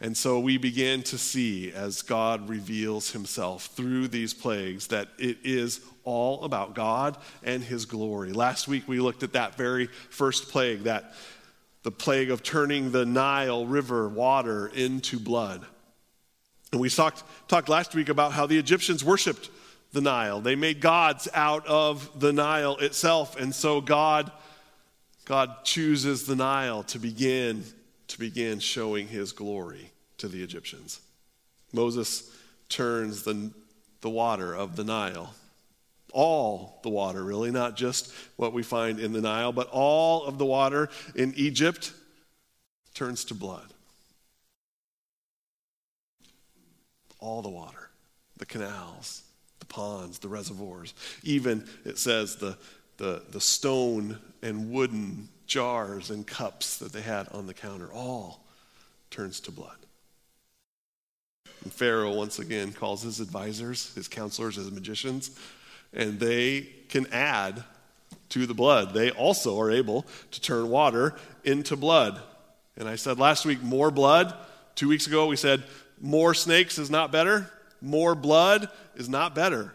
And so we begin to see as God reveals himself through these plagues that it is all about God and his glory. Last week we looked at that very first plague, that the plague of turning the Nile River water into blood. And we talked, talked last week about how the Egyptians worshiped the Nile. They made gods out of the Nile itself. And so God, God chooses the Nile to begin to begin showing his glory to the Egyptians. Moses turns the, the water of the Nile, all the water, really, not just what we find in the Nile, but all of the water in Egypt turns to blood. All the water, the canals, the ponds, the reservoirs. Even, it says, the, the, the stone and wooden jars and cups that they had on the counter, all turns to blood. And Pharaoh once again calls his advisors, his counselors, his magicians, and they can add to the blood. They also are able to turn water into blood. And I said last week, more blood. Two weeks ago, we said more snakes is not better, more blood is not better.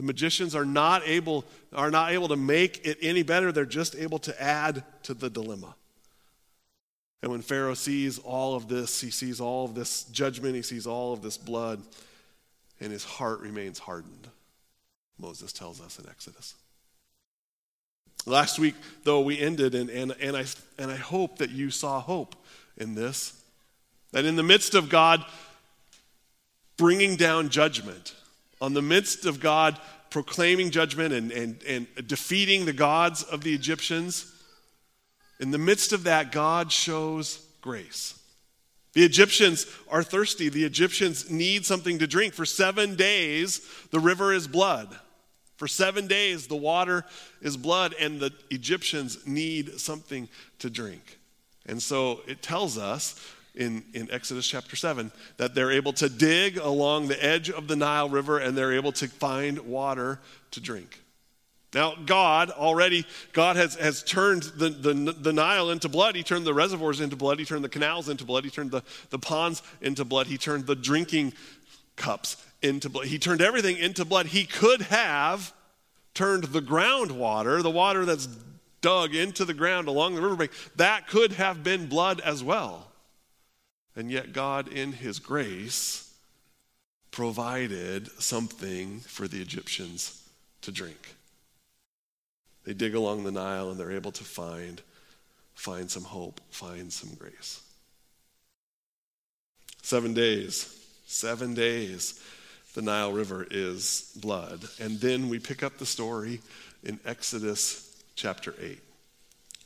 The magicians are not able, are not able to make it any better. They're just able to add to the dilemma. And when Pharaoh sees all of this, he sees all of this judgment, he sees all of this blood, and his heart remains hardened. Moses tells us in Exodus. Last week, though, we ended, and, and, and, I, and I hope that you saw hope in this. That in the midst of God bringing down judgment, on the midst of God proclaiming judgment and, and, and defeating the gods of the Egyptians, in the midst of that, God shows grace. The Egyptians are thirsty. The Egyptians need something to drink. For seven days, the river is blood. For seven days, the water is blood, and the Egyptians need something to drink. And so it tells us in, in Exodus chapter 7 that they're able to dig along the edge of the Nile River and they're able to find water to drink. Now, God already, God has, has turned the, the, the Nile into blood. He turned the reservoirs into blood. He turned the canals into blood. He turned the, the ponds into blood. He turned the drinking cups into blood. He turned everything into blood. He could have turned the groundwater, the water that's dug into the ground along the riverbank, that could have been blood as well. And yet, God, in His grace, provided something for the Egyptians to drink. They dig along the Nile and they're able to find, find some hope, find some grace. Seven days, seven days, the Nile River is blood. And then we pick up the story in Exodus chapter 8.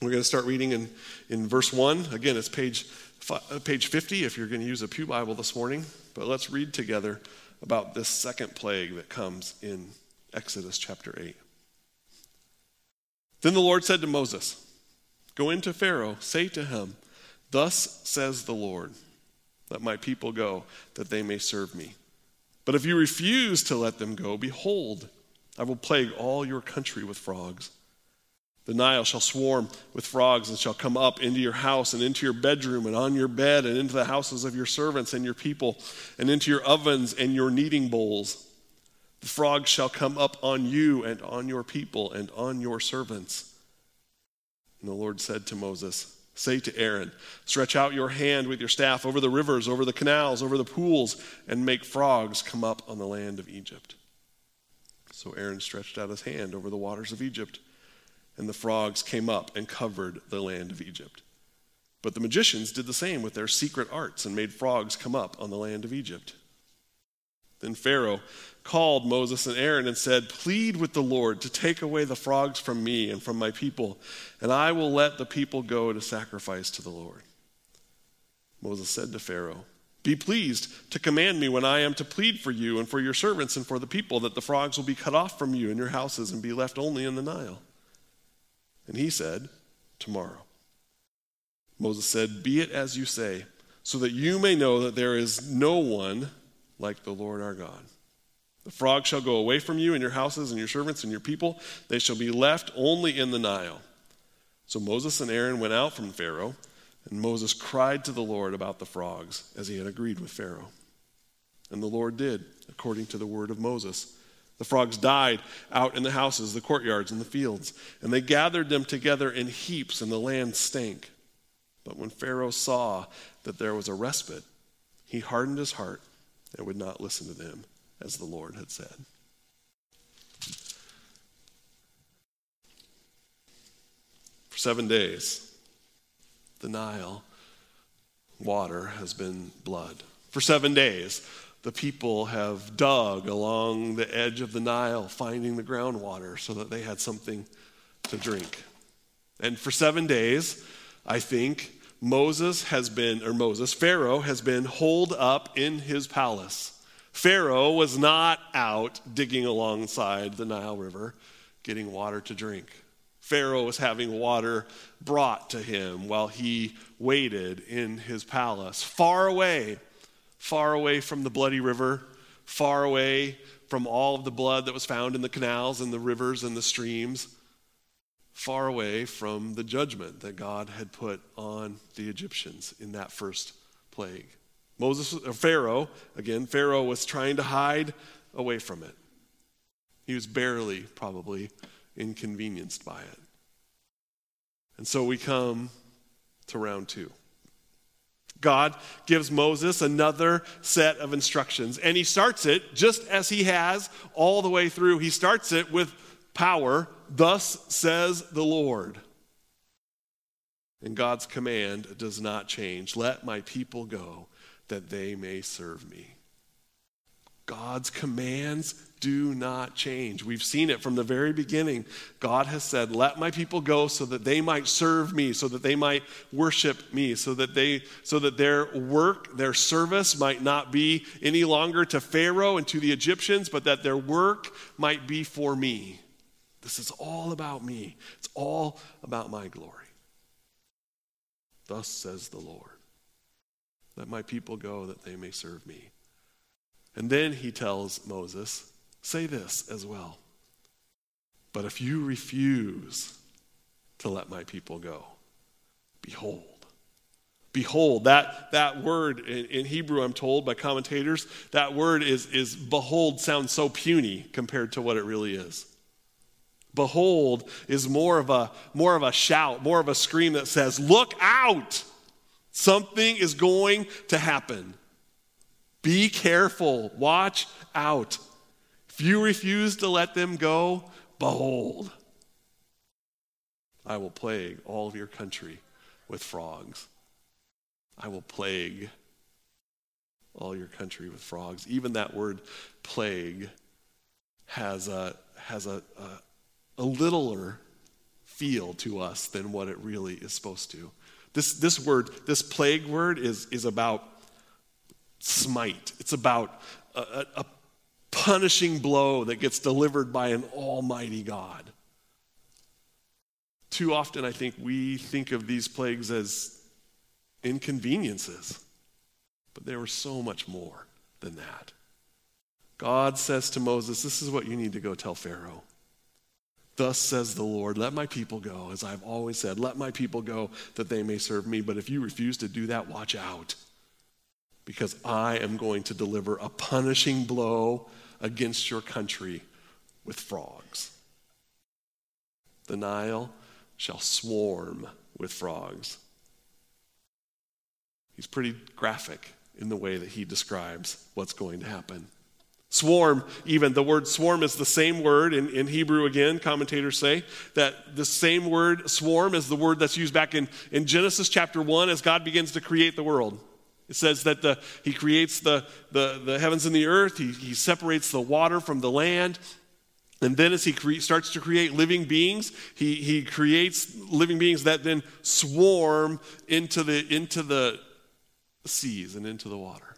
We're going to start reading in, in verse 1. Again, it's page Uh, page 50 if you're going to use a Pew Bible this morning. But let's read together about this second plague that comes in Exodus chapter 8. Then the Lord said to Moses, Go into Pharaoh, say to him, Thus says the Lord, let my people go, that they may serve me. But if you refuse to let them go, behold, I will plague all your country with frogs. The Nile shall swarm with frogs and shall come up into your house and into your bedroom and on your bed and into the houses of your servants and your people and into your ovens and your kneading bowls. The frogs shall come up on you and on your people and on your servants. And the Lord said to Moses, Say to Aaron, Stretch out your hand with your staff over the rivers, over the canals, over the pools, and make frogs come up on the land of Egypt. So Aaron stretched out his hand over the waters of Egypt and the frogs came up and covered the land of Egypt. But the magicians did the same with their secret arts and made frogs come up on the land of Egypt. Then Pharaoh called Moses and Aaron and said, Plead with the Lord to take away the frogs from me and from my people, and I will let the people go to sacrifice to the Lord. Moses said to Pharaoh, Be pleased to command me when I am to plead for you and for your servants and for the people, that the frogs will be cut off from you and your houses and be left only in the Nile. And he said, Tomorrow. Moses said, Be it as you say, so that you may know that there is no one like the Lord our God. The frog shall go away from you and your houses and your servants and your people. They shall be left only in the Nile. So Moses and Aaron went out from Pharaoh, And Moses cried to the Lord about the frogs, as he had agreed with Pharaoh. And the Lord did, according to the word of Moses. The frogs died out in the houses, the courtyards, and the fields, and they gathered them together in heaps, and the land stank. But when Pharaoh saw that there was a respite, he hardened his heart and would not listen to them, as the Lord had said. For seven days, the Nile water has been blood. For seven days, the people have dug along the edge of the Nile, finding the groundwater so that they had something to drink. And for seven days, I think Moses has been, or Moses, Pharaoh has been holed up in his palace. Pharaoh was not out digging alongside the Nile River, getting water to drink. Pharaoh was having water brought to him while he waited in his palace, far away, far away from the bloody river, far away from all of the blood that was found in the canals and the rivers and the streams, far away from the judgment that God had put on the Egyptians in that first plague. Moses, or Pharaoh, again, Pharaoh was trying to hide away from it. He was barely, probably, inconvenienced by it. And so we come to round two. God gives Moses another set of instructions, and he starts it just as he has all the way through. He starts it with power, thus says the Lord. And God's command does not change. Let my people go that they may serve me. God's commands do not change. We've seen it from the very beginning. God has said, "Let my people go so that they might serve me, so that they might worship me, so that they so that their work, their service might not be any longer to Pharaoh and to the Egyptians, but that their work might be for me." This is all about me. It's all about my glory. Thus says the Lord. Let my people go that they may serve me. And then he tells Moses, say this as well. But if you refuse to let my people go, behold. Behold, that, that word in, in Hebrew, I'm told by commentators, that word is, is behold sounds so puny compared to what it really is. Behold is more of a more of a shout, more of a scream that says, "Look out! Something is going to happen." Be careful. Watch out. If you refuse to let them go, behold, I will plague all of your country with frogs. I will plague all your country with frogs. Even that word plague has a, has a, a, a littler feel to us than what it really is supposed to. This, this word, this plague word, is, is about smite. It's about a, a punishing blow that gets delivered by an almighty God. Too often, I think we think of these plagues as inconveniences, but they were so much more than that. God says to Moses, This is what you need to go tell Pharaoh. Thus says the Lord, let my people go, as I've always said, let my people go that they may serve me. But if you refuse to do that, watch out because I am going to deliver a punishing blow against your country with frogs. The Nile shall swarm with frogs. He's pretty graphic in the way that he describes what's going to happen. Swarm, even the word swarm is the same word in, in Hebrew again. Commentators say that the same word swarm is the word that's used back in, in Genesis chapter 1 as God begins to create the world. It says that the, he creates the, the, the heavens and the earth, he, he separates the water from the land. And then, as he cre- starts to create living beings, he, he creates living beings that then swarm into the, into the seas and into the water.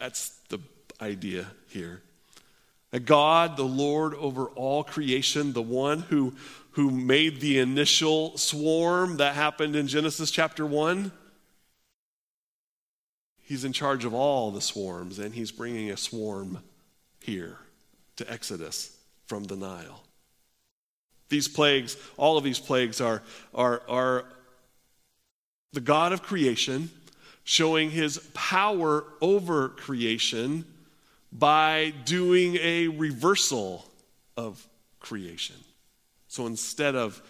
That's the idea here. That God, the Lord over all creation, the one who, who made the initial swarm that happened in Genesis chapter 1, He's in charge of all the swarms, and he's bringing a swarm here to Exodus from the Nile. These plagues, all of these plagues are, are, are the God of creation, showing his power over creation by doing a reversal of creation. So instead of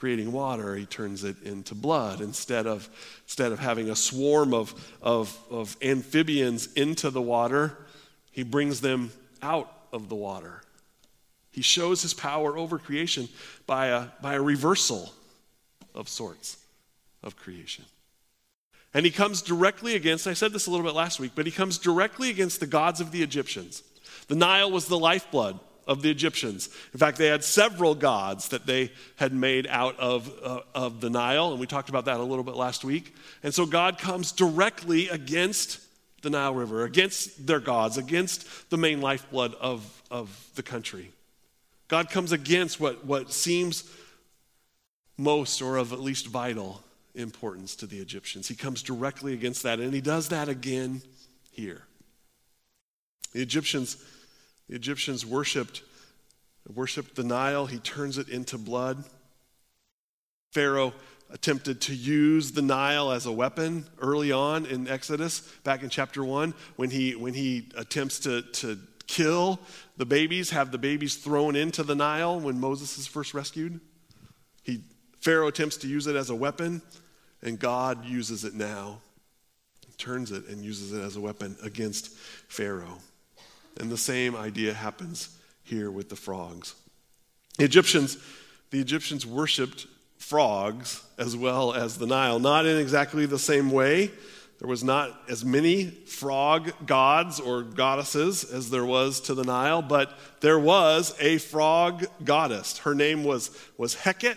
creating water, he turns it into blood. Instead of, instead of having a swarm of, of, of amphibians into the water, he brings them out of the water. He shows his power over creation by a, by a reversal of sorts of creation. And he comes directly against, I said this a little bit last week, but he comes directly against the gods of the Egyptians. The Nile was the lifeblood of the Egyptians. In fact, they had several gods that they had made out of, uh, of the Nile, and we talked about that a little bit last week. And so God comes directly against the Nile River, against their gods, against the main lifeblood of, of the country. God comes against what, what seems most or of at least vital importance to the Egyptians. He comes directly against that, and he does that again here. The Egyptians, the Egyptians worshipped, worshipped the Nile. He turns it into blood. Pharaoh attempted to use the Nile as a weapon early on in Exodus, back in chapter 1, when he, when he attempts to, to kill the babies, have the babies thrown into the Nile when Moses is first rescued. He, Pharaoh attempts to use it as a weapon, and God uses it now, turns it and uses it as a weapon against Pharaoh. And the same idea happens here with the frogs. The Egyptians, the Egyptians worshipped frogs as well as the Nile, not in exactly the same way. There was not as many frog gods or goddesses as there was to the Nile, but there was a frog goddess. Her name was, was Heket.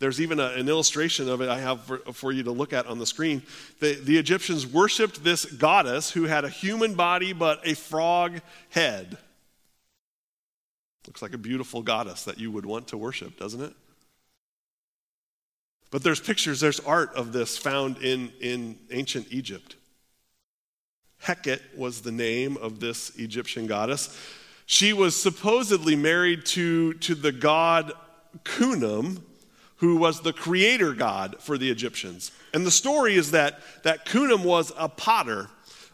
There's even a, an illustration of it I have for, for, you to look at on the screen. The, the Egyptians worshiped this goddess who had a human body but a frog head. Looks like a beautiful goddess that you would want to worship, doesn't it? But there's pictures, there's art of this found in, in ancient Egypt. Heket was the name of this Egyptian goddess. She was supposedly married to, to the god Khnum, who was the creator god for the Egyptians. And the story is that, that Khnum was a potter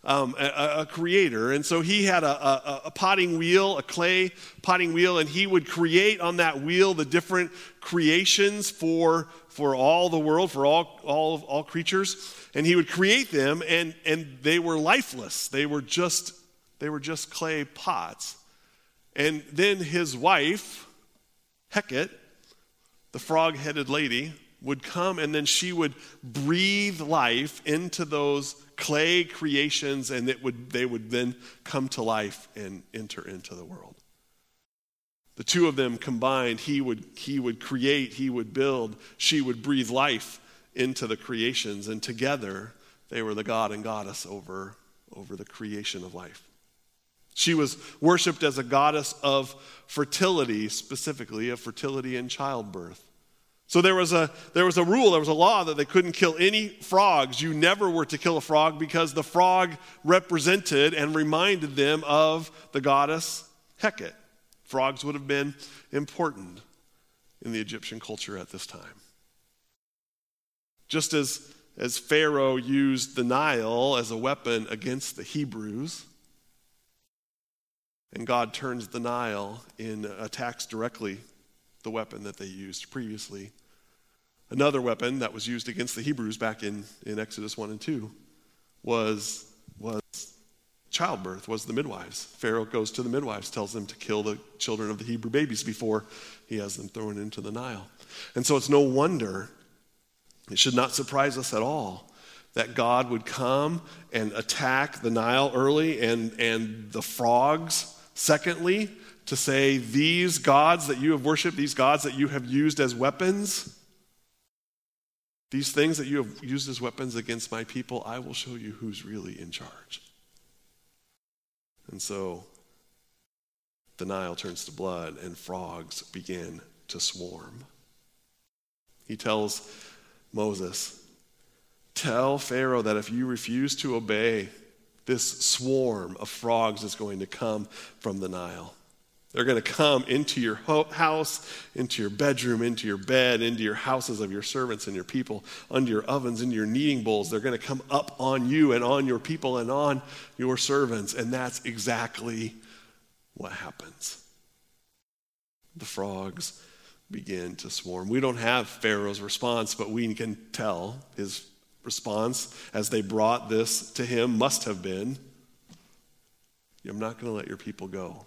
um, a, a, creator. And so he had a, a, a, potting wheel, a clay potting wheel, and he would create on that wheel the different creations for, for all the world, for all, all, all creatures. And he would create them, and, and they were lifeless. They were just, they were just clay pots. And then his wife, Heket, the frog headed lady, would come and then she would breathe life into those clay creations and it would, they would then come to life and enter into the world. The two of them combined, he would, he would create, he would build, she would breathe life into the creations, and together they were the God and goddess over, over the creation of life. She was worshiped as a goddess of fertility, specifically of fertility and childbirth. So there was, a, there was a rule, there was a law that they couldn't kill any frogs. You never were to kill a frog because the frog represented and reminded them of the goddess Heket. Frogs would have been important in the Egyptian culture at this time. Just as, as Pharaoh used the Nile as a weapon against the Hebrews, and God turns the Nile in attacks directly the weapon that they used previously. Another weapon that was used against the Hebrews back in, in Exodus 1 and 2 was, was childbirth, was the midwives. Pharaoh goes to the midwives, tells them to kill the children of the Hebrew babies before he has them thrown into the Nile. And so it's no wonder, it should not surprise us at all that God would come and attack the Nile early and, and the frogs secondly, to say, These gods that you have worshiped, these gods that you have used as weapons, these things that you have used as weapons against my people, I will show you who's really in charge. And so the Nile turns to blood and frogs begin to swarm. He tells Moses, Tell Pharaoh that if you refuse to obey, this swarm of frogs is going to come from the Nile. They're going to come into your house, into your bedroom, into your bed, into your houses of your servants and your people, under your ovens, into your kneading bowls. They're going to come up on you and on your people and on your servants. And that's exactly what happens. The frogs begin to swarm. We don't have Pharaoh's response, but we can tell his response as they brought this to him must have been I'm not going to let your people go.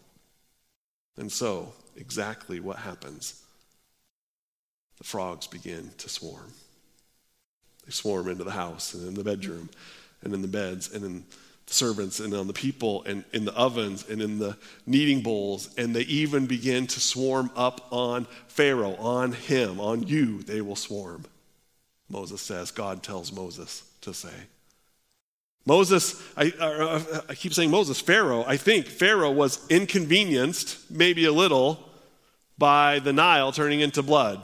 And so, exactly what happens? The frogs begin to swarm. They swarm into the house and in the bedroom and in the beds and in the servants and on the people and in the ovens and in the kneading bowls. And they even begin to swarm up on Pharaoh, on him, on you, they will swarm. Moses says, God tells Moses to say. Moses, I, I, keep saying Moses, Pharaoh, I think Pharaoh was inconvenienced, maybe a little, by the Nile turning into blood,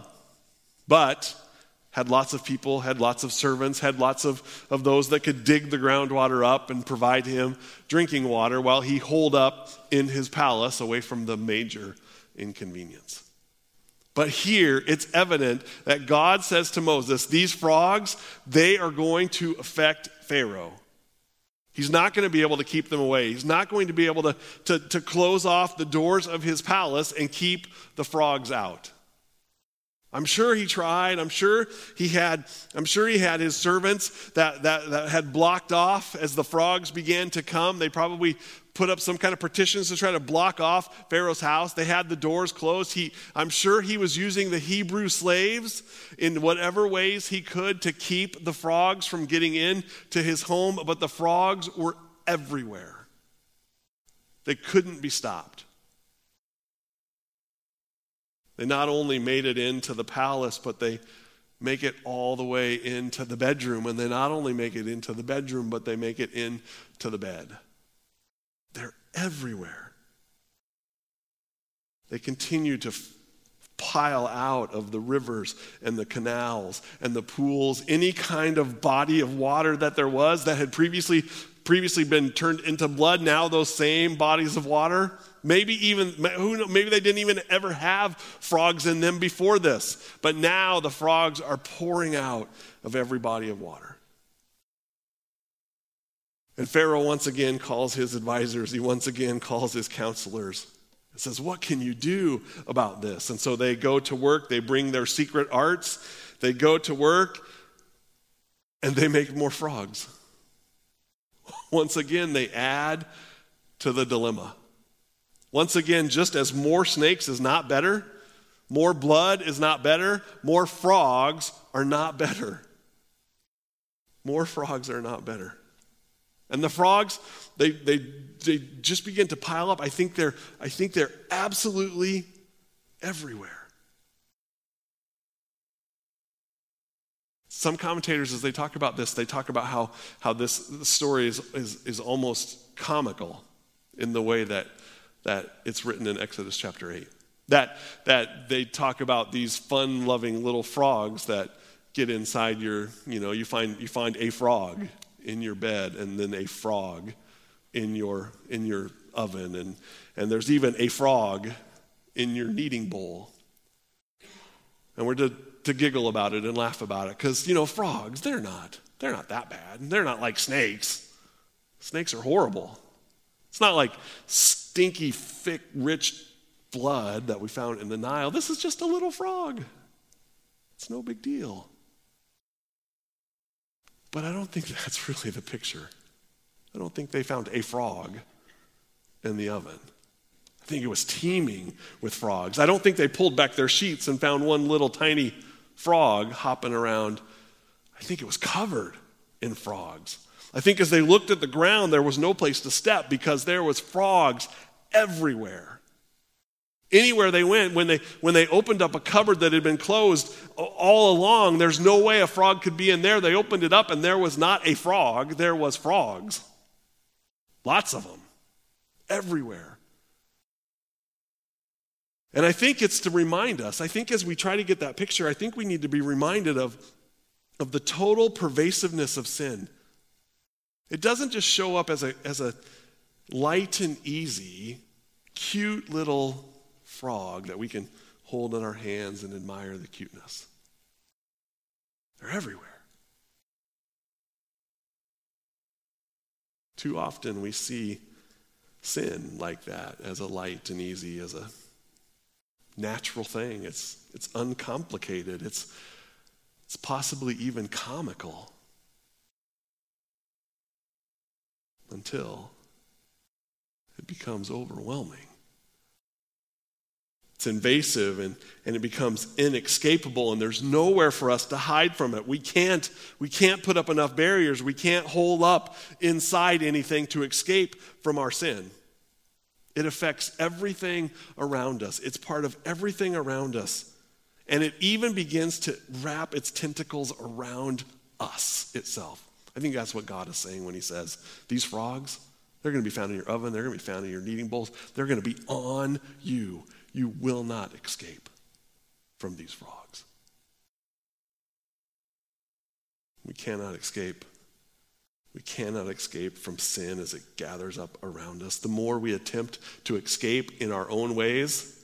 but had lots of people, had lots of servants, had lots of, of those that could dig the groundwater up and provide him drinking water while he holed up in his palace away from the major inconvenience. But here it's evident that God says to Moses, These frogs, they are going to affect Pharaoh. He's not going to be able to keep them away. He's not going to be able to, to, to close off the doors of his palace and keep the frogs out. I'm sure he tried. I'm sure he had, I'm sure he had his servants that, that, that had blocked off as the frogs began to come. They probably put up some kind of partitions to try to block off Pharaoh's house. They had the doors closed. He, I'm sure he was using the Hebrew slaves in whatever ways he could to keep the frogs from getting in to his home, but the frogs were everywhere. They couldn't be stopped. They not only made it into the palace, but they make it all the way into the bedroom. And they not only make it into the bedroom, but they make it into the bed. They're everywhere. They continue to pile out of the rivers and the canals and the pools any kind of body of water that there was that had previously previously been turned into blood now those same bodies of water maybe even who maybe they didn't even ever have frogs in them before this but now the frogs are pouring out of every body of water and Pharaoh once again calls his advisors, he once again calls his counselors. He says, What can you do about this? And so they go to work, they bring their secret arts, they go to work, and they make more frogs. Once again, they add to the dilemma. Once again, just as more snakes is not better, more blood is not better, more frogs are not better. More frogs are not better. And the frogs, they, they, they just begin to pile up. I think they're, I think they're absolutely everywhere. Some commentators, as they talk about this, they talk about how, how this story is, is, is almost comical in the way that, that it's written in Exodus chapter 8. That, that they talk about these fun loving little frogs that get inside your, you know, you find, you find a frog in your bed and then a frog in your, in your oven. And, and there's even a frog in your kneading bowl. And we're to, to giggle about it and laugh about it because, you know, frogs, they're not, they're not that bad. They're not like snakes. Snakes are horrible. It's not like stinky, thick, rich blood that we found in the Nile. This is just a little frog. It's no big deal. But I don't think that's really the picture. I don't think they found a frog in the oven. I think it was teeming with frogs. I don't think they pulled back their sheets and found one little tiny frog hopping around. I think it was covered in frogs. I think as they looked at the ground, there was no place to step because there was frogs everywhere. Anywhere they went, when they, when they opened up a cupboard that had been closed all along, there's no way a frog could be in there. They opened it up and there was not a frog, there was frogs. Lots of them, everywhere. And I think it's to remind us, I think as we try to get that picture, I think we need to be reminded of, of the total pervasiveness of sin. It doesn't just show up as a, as a light and easy, cute little frog that we can hold in our hands and admire the cuteness. They're everywhere. Too often we see sin like that as a light and easy, as a natural thing. It's, it's uncomplicated. It's, it's possibly even comical until it becomes overwhelming. It's invasive and, and it becomes inescapable, and there's nowhere for us to hide from it. We can't, we can't put up enough barriers. We can't hold up inside anything to escape from our sin. It affects everything around us, it's part of everything around us. And it even begins to wrap its tentacles around us itself. I think that's what God is saying when He says, These frogs, they're going to be found in your oven, they're going to be found in your kneading bowls, they're going to be on you. You will not escape from these frogs. We cannot escape. We cannot escape from sin as it gathers up around us. The more we attempt to escape in our own ways,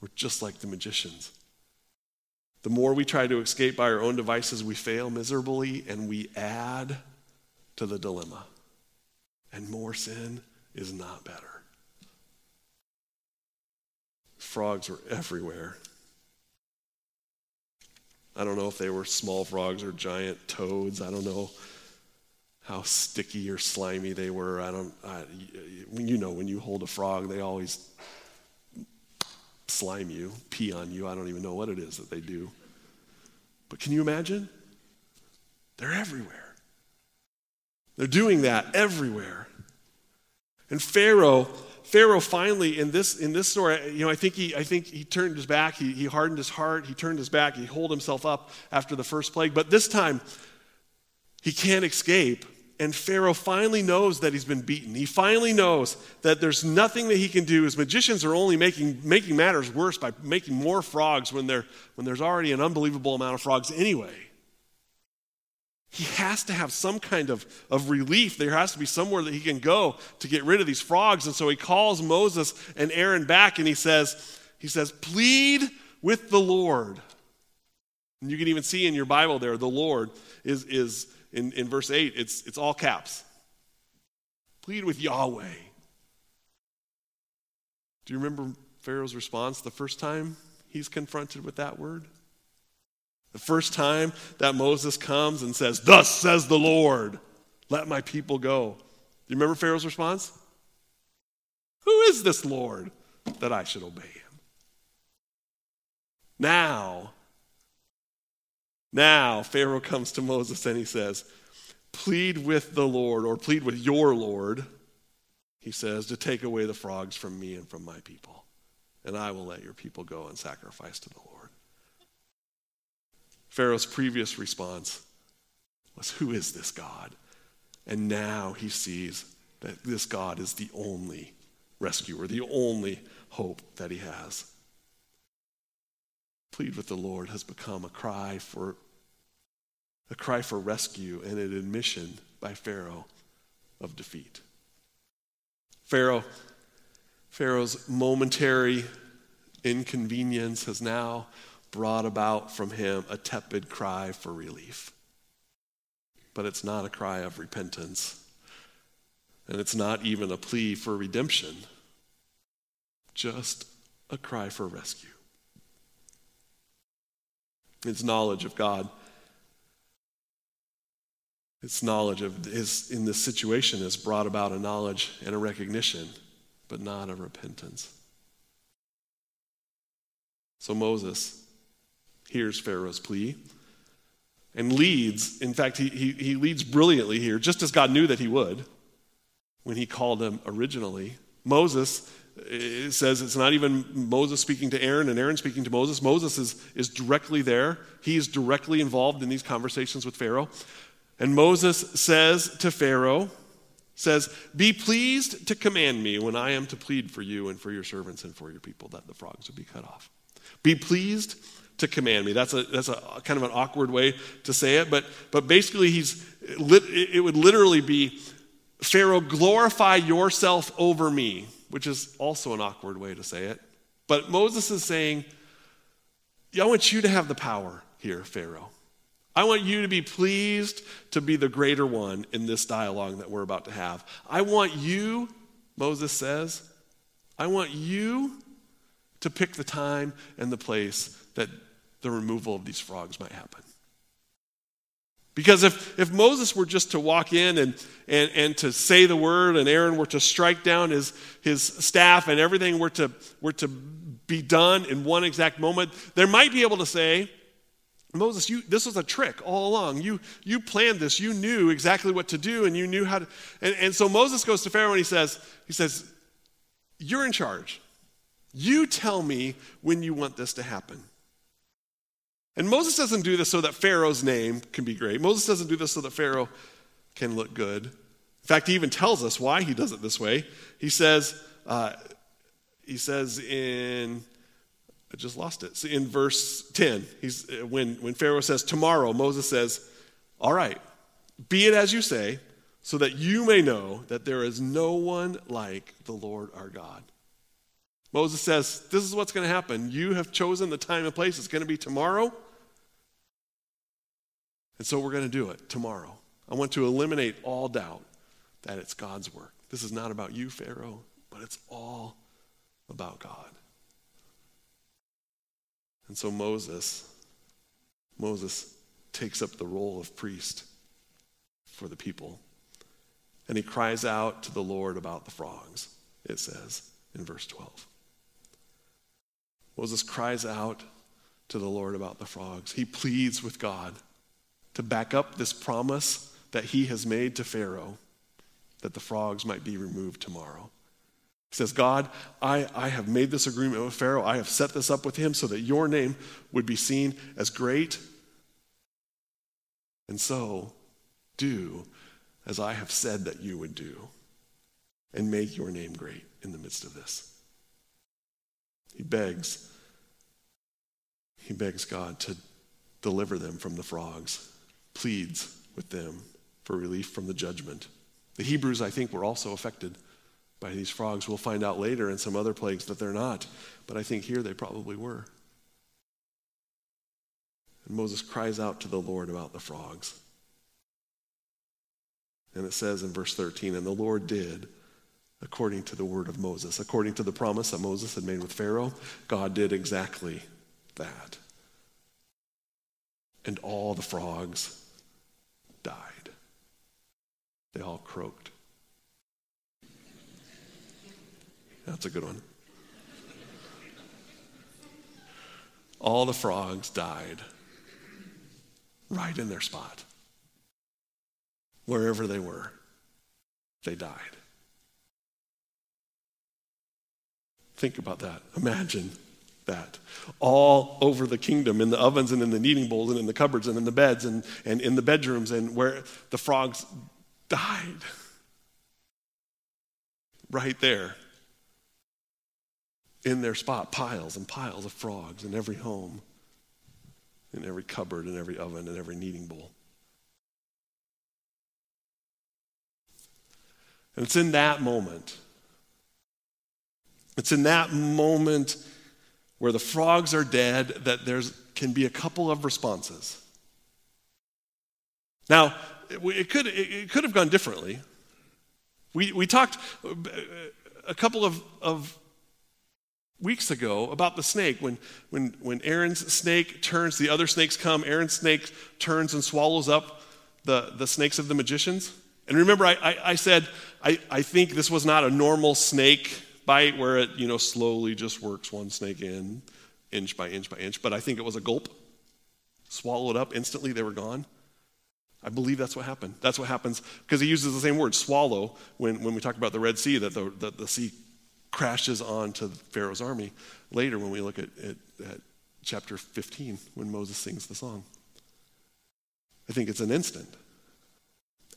we're just like the magicians. The more we try to escape by our own devices, we fail miserably and we add to the dilemma. And more sin is not better. Frogs were everywhere. I don't know if they were small frogs or giant toads. I don't know how sticky or slimy they were. I don't, I, you know, when you hold a frog, they always slime you, pee on you. I don't even know what it is that they do. But can you imagine? They're everywhere. They're doing that everywhere. And Pharaoh, Pharaoh finally in this in this story, you know, I think he I think he turned his back, he, he hardened his heart, he turned his back, he holed himself up after the first plague. But this time he can't escape and Pharaoh finally knows that he's been beaten. He finally knows that there's nothing that he can do. His magicians are only making, making matters worse by making more frogs when, when there's already an unbelievable amount of frogs anyway. He has to have some kind of, of relief. There has to be somewhere that he can go to get rid of these frogs. And so he calls Moses and Aaron back and he says, he says, plead with the Lord. And you can even see in your Bible there, the Lord is, is in, in verse 8, it's, it's all caps. Plead with Yahweh. Do you remember Pharaoh's response the first time he's confronted with that word? The first time that Moses comes and says, Thus says the Lord, let my people go. Do you remember Pharaoh's response? Who is this Lord that I should obey him? Now, now, Pharaoh comes to Moses and he says, Plead with the Lord, or plead with your Lord, he says, to take away the frogs from me and from my people, and I will let your people go and sacrifice to the Lord. Pharaoh's previous response was, Who is this God? And now he sees that this God is the only rescuer, the only hope that he has plead with the Lord has become a cry for a cry for rescue and an admission by Pharaoh of defeat. Pharaoh Pharaoh's momentary inconvenience has now brought about from him a tepid cry for relief. But it's not a cry of repentance. And it's not even a plea for redemption, just a cry for rescue. It's knowledge of God. Its knowledge of his in this situation has brought about a knowledge and a recognition, but not a repentance. So Moses hears Pharaoh's plea and leads. In fact, he, he, he leads brilliantly here, just as God knew that he would when he called him originally. Moses it says it's not even Moses speaking to Aaron and Aaron speaking to Moses. Moses is, is directly there. He's directly involved in these conversations with Pharaoh. And Moses says to Pharaoh, says, Be pleased to command me when I am to plead for you and for your servants and for your people that the frogs would be cut off. Be pleased to command me. That's a, that's a kind of an awkward way to say it, but, but basically, he's, it would literally be Pharaoh, glorify yourself over me which is also an awkward way to say it. But Moses is saying, I want you to have the power here, Pharaoh. I want you to be pleased to be the greater one in this dialogue that we're about to have. I want you, Moses says, I want you to pick the time and the place that the removal of these frogs might happen. Because if, if Moses were just to walk in and, and, and to say the word, and Aaron were to strike down his, his staff, and everything were to, were to be done in one exact moment, there might be able to say, Moses, you, this was a trick all along. You, you planned this. You knew exactly what to do, and you knew how to. And, and so Moses goes to Pharaoh and he says, he says, You're in charge. You tell me when you want this to happen. And Moses doesn't do this so that Pharaoh's name can be great. Moses doesn't do this so that Pharaoh can look good. In fact, he even tells us why he does it this way. He says, uh, he says in, I just lost it. So in verse 10, he's, when, when Pharaoh says tomorrow, Moses says, All right, be it as you say, so that you may know that there is no one like the Lord our God. Moses says, This is what's going to happen. You have chosen the time and place. It's going to be tomorrow. And so we're going to do it tomorrow. I want to eliminate all doubt that it's God's work. This is not about you, Pharaoh, but it's all about God. And so Moses, Moses takes up the role of priest for the people. And he cries out to the Lord about the frogs, it says in verse 12. Moses cries out to the Lord about the frogs. He pleads with God to back up this promise that he has made to Pharaoh that the frogs might be removed tomorrow. He says, God, I, I have made this agreement with Pharaoh. I have set this up with him so that your name would be seen as great. And so, do as I have said that you would do, and make your name great in the midst of this. He begs, he begs God to deliver them from the frogs, pleads with them for relief from the judgment. The Hebrews, I think, were also affected by these frogs. We'll find out later in some other plagues that they're not, but I think here they probably were. And Moses cries out to the Lord about the frogs. And it says in verse 13, and the Lord did according to the word of Moses. According to the promise that Moses had made with Pharaoh, God did exactly that. And all the frogs died. They all croaked. That's a good one. All the frogs died right in their spot. Wherever they were, they died. Think about that. Imagine that. All over the kingdom, in the ovens and in the kneading bowls and in the cupboards and in the beds and, and in the bedrooms and where the frogs died. Right there. In their spot, piles and piles of frogs in every home, in every cupboard, in every oven, in every kneading bowl. And it's in that moment it's in that moment where the frogs are dead that there can be a couple of responses. Now, it could, it could have gone differently. We, we talked uh, a couple of, of weeks ago about the snake. When, when, when Aaron's snake turns, the other snakes come, Aaron's snake turns and swallows up the, the snakes of the magicians. And remember, I, I, I said, I, I think this was not a normal snake bite where it, you know, slowly just works one snake in, inch by inch by inch. But I think it was a gulp. Swallowed up instantly, they were gone. I believe that's what happened. That's what happens because he uses the same word, swallow, when, when we talk about the Red Sea, that the, that the sea crashes onto Pharaoh's army. Later, when we look at, at, at chapter 15, when Moses sings the song, I think it's an instant.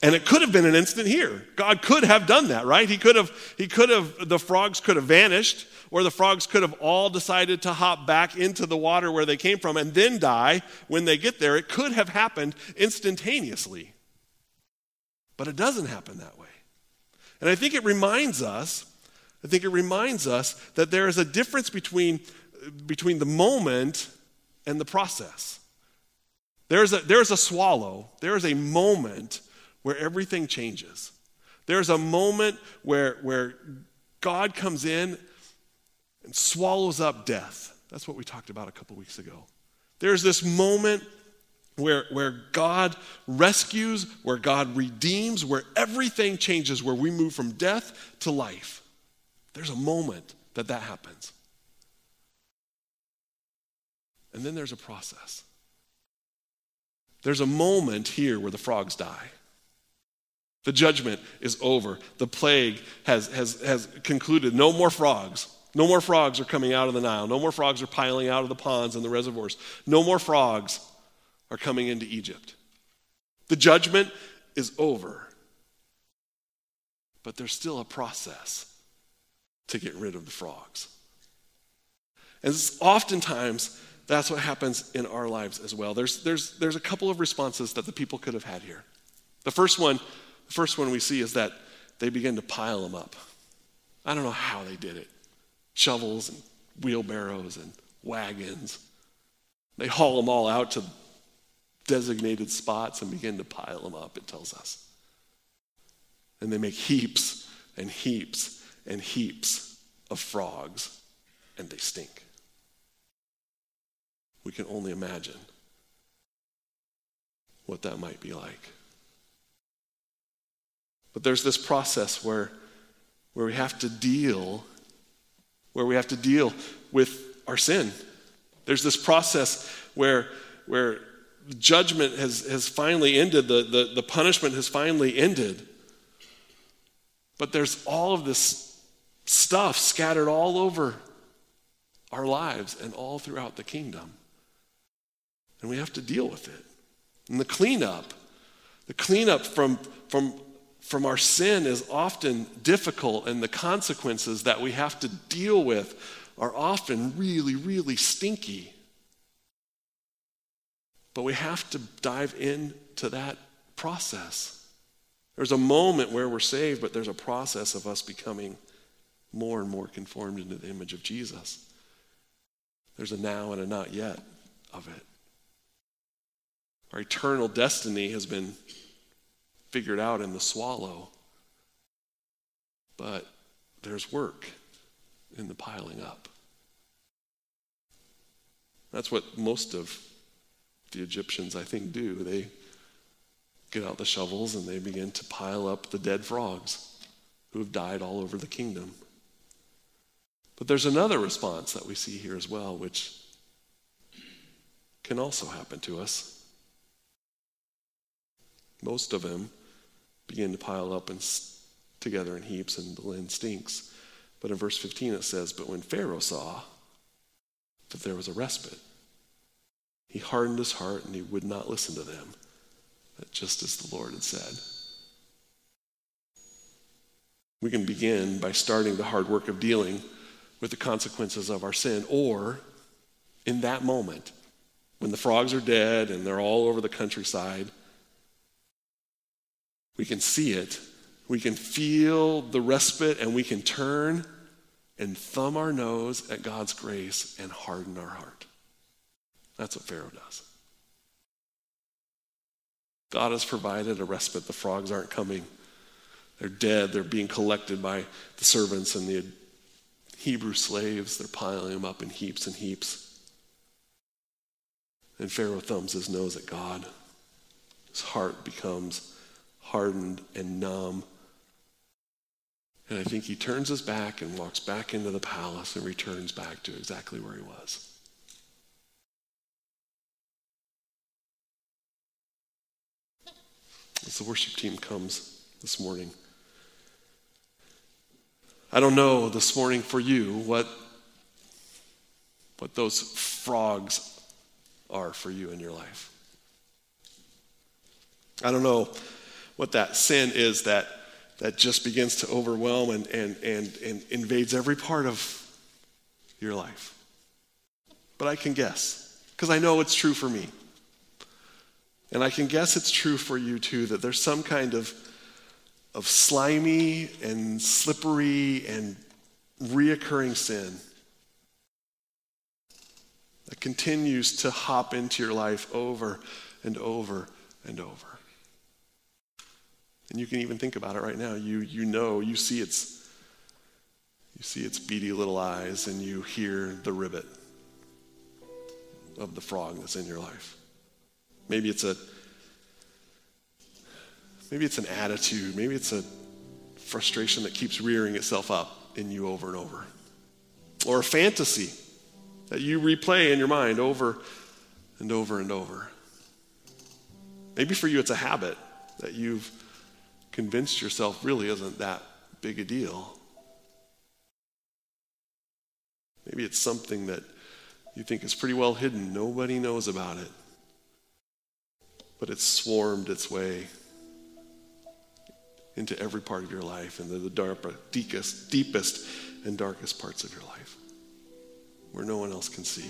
And it could have been an instant here. God could have done that, right? He could have, he could have, the frogs could have vanished, or the frogs could have all decided to hop back into the water where they came from and then die when they get there. It could have happened instantaneously. But it doesn't happen that way. And I think it reminds us, I think it reminds us that there is a difference between, between the moment and the process. There's a, there's a swallow, there is a moment where everything changes. There's a moment where, where God comes in and swallows up death. That's what we talked about a couple weeks ago. There's this moment where, where God rescues, where God redeems, where everything changes, where we move from death to life. There's a moment that that happens. And then there's a process. There's a moment here where the frogs die. The judgment is over. The plague has, has, has concluded. No more frogs. No more frogs are coming out of the Nile. No more frogs are piling out of the ponds and the reservoirs. No more frogs are coming into Egypt. The judgment is over. But there's still a process to get rid of the frogs. And oftentimes, that's what happens in our lives as well. There's, there's, there's a couple of responses that the people could have had here. The first one, the first one we see is that they begin to pile them up. I don't know how they did it. Shovels and wheelbarrows and wagons. They haul them all out to designated spots and begin to pile them up, it tells us. And they make heaps and heaps and heaps of frogs, and they stink. We can only imagine what that might be like. But there's this process where, where we have to deal, where we have to deal with our sin. There's this process where, where judgment has, has finally ended, the, the, the punishment has finally ended. But there's all of this stuff scattered all over our lives and all throughout the kingdom. And we have to deal with it. And the cleanup, the cleanup from, from, from our sin is often difficult, and the consequences that we have to deal with are often really, really stinky. But we have to dive into that process. There's a moment where we're saved, but there's a process of us becoming more and more conformed into the image of Jesus. There's a now and a not yet of it. Our eternal destiny has been figured out in the swallow, but there's work in the piling up. That's what most of the Egyptians, I think, do. They get out the shovels and they begin to pile up the dead frogs who have died all over the kingdom. But there's another response that we see here as well, which can also happen to us. Most of them begin to pile up and together in heaps, and the land stinks. But in verse 15 it says, But when Pharaoh saw that there was a respite, he hardened his heart and he would not listen to them, just as the Lord had said. We can begin by starting the hard work of dealing with the consequences of our sin, or in that moment, when the frogs are dead and they're all over the countryside, we can see it, we can feel the respite, and we can turn and thumb our nose at God's grace and harden our heart. That's what Pharaoh does. God has provided a respite. The frogs aren't coming. They're dead. They're being collected by the servants and the Hebrew slaves. They're piling them up in heaps and heaps. And Pharaoh thumbs his nose at God. His heart becomes hardened and numb. And I think he turns his back and walks back into the palace and returns back to exactly where he was. as the worship team comes this morning. I don't know this morning for you what, what those frogs are for you in your life. I don't know what that sin is that, that just begins to overwhelm and, and, and, and invades every part of your life. But I can guess, because I know it's true for me. And I can guess it's true for you too that there's some kind of, of slimy and slippery and reoccurring sin that continues to hop into your life over and over and over. And you can even think about it right now. You, you know, you see its, you see its beady little eyes and you hear the ribbit of the frog that's in your life. Maybe it's a maybe it's an attitude, maybe it's a frustration that keeps rearing itself up in you over and over. Or a fantasy that you replay in your mind over and over and over. Maybe for you it's a habit that you've convinced yourself really isn't that big a deal. Maybe it's something that you think is pretty well hidden. Nobody knows about it. But it's swarmed its way into every part of your life and the, the dark, deepest, deepest and darkest parts of your life where no one else can see.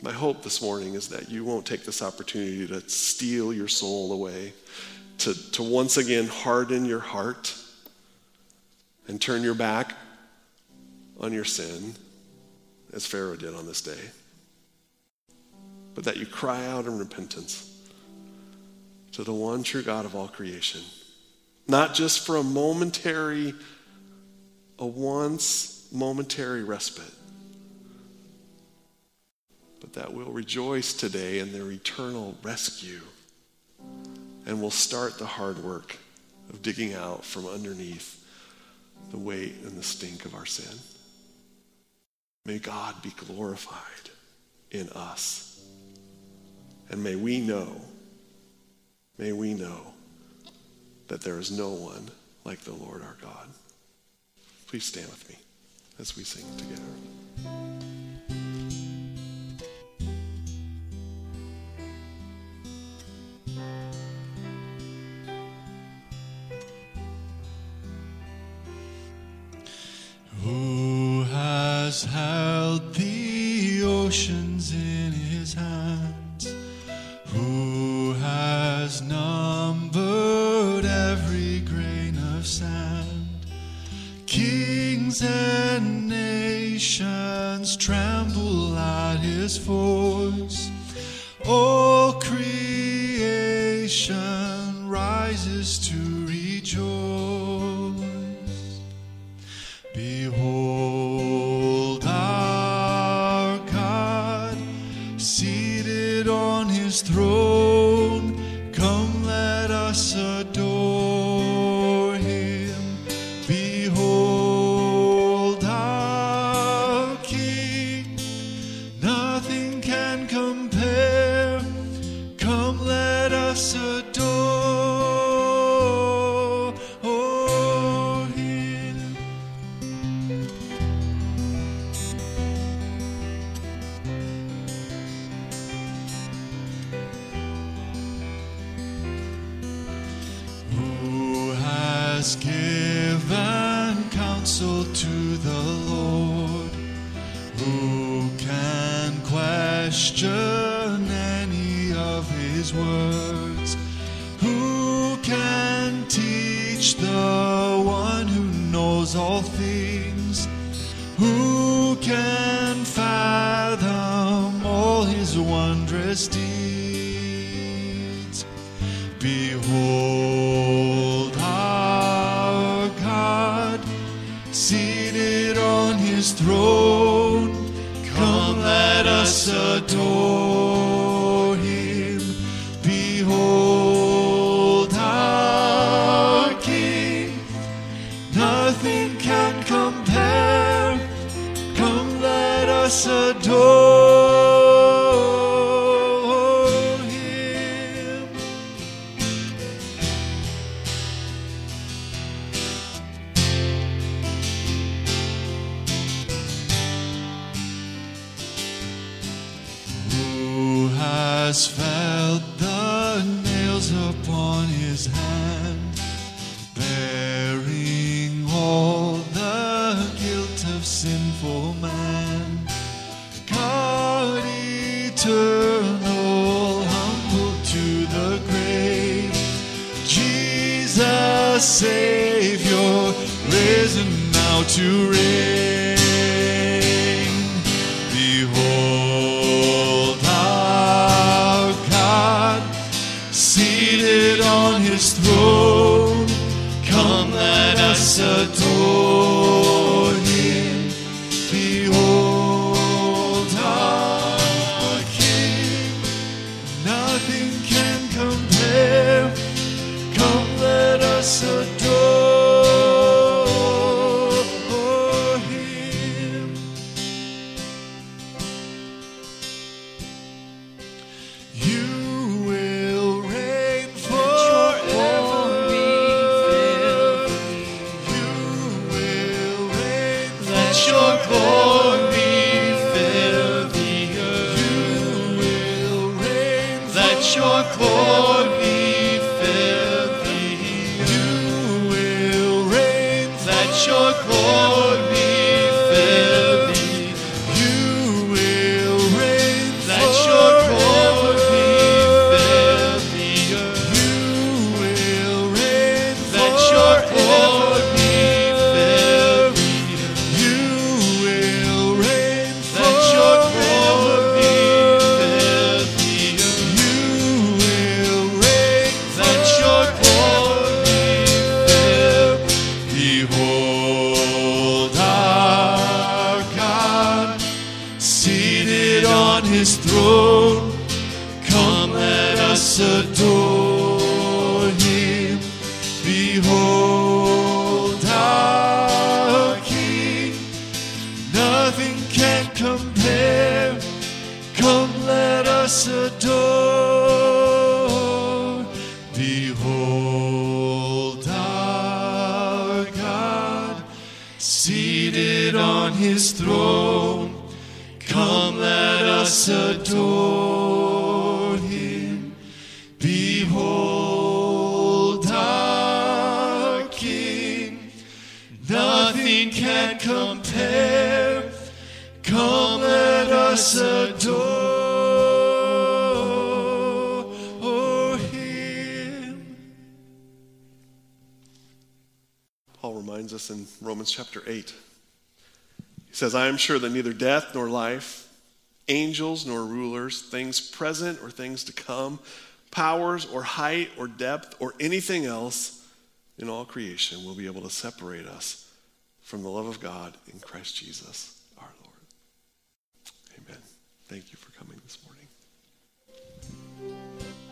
My hope this morning is that you won't take this opportunity to steal your soul away, to, to once again harden your heart and turn your back on your sin, as Pharaoh did on this day, but that you cry out in repentance to the one true God of all creation. Not just for a momentary, a once momentary respite, but that we'll rejoice today in their eternal rescue and we'll start the hard work of digging out from underneath the weight and the stink of our sin. May God be glorified in us. And may we know May we know that there is no one like the Lord our God. Please stand with me as we sing together. Who has held the oceans has numbered every grain of sand? Kings and nations tremble at his voice. All creation rises to rejoice. Let us on his throne. Come, let us adore him. Behold our King. Nothing can compare. Come, let us adore. In Romans chapter 8. He says, I am sure that neither death nor life, angels nor rulers, things present or things to come, powers or height or depth or anything else in all creation will be able to separate us from the love of God in Christ Jesus our Lord. Amen. Thank you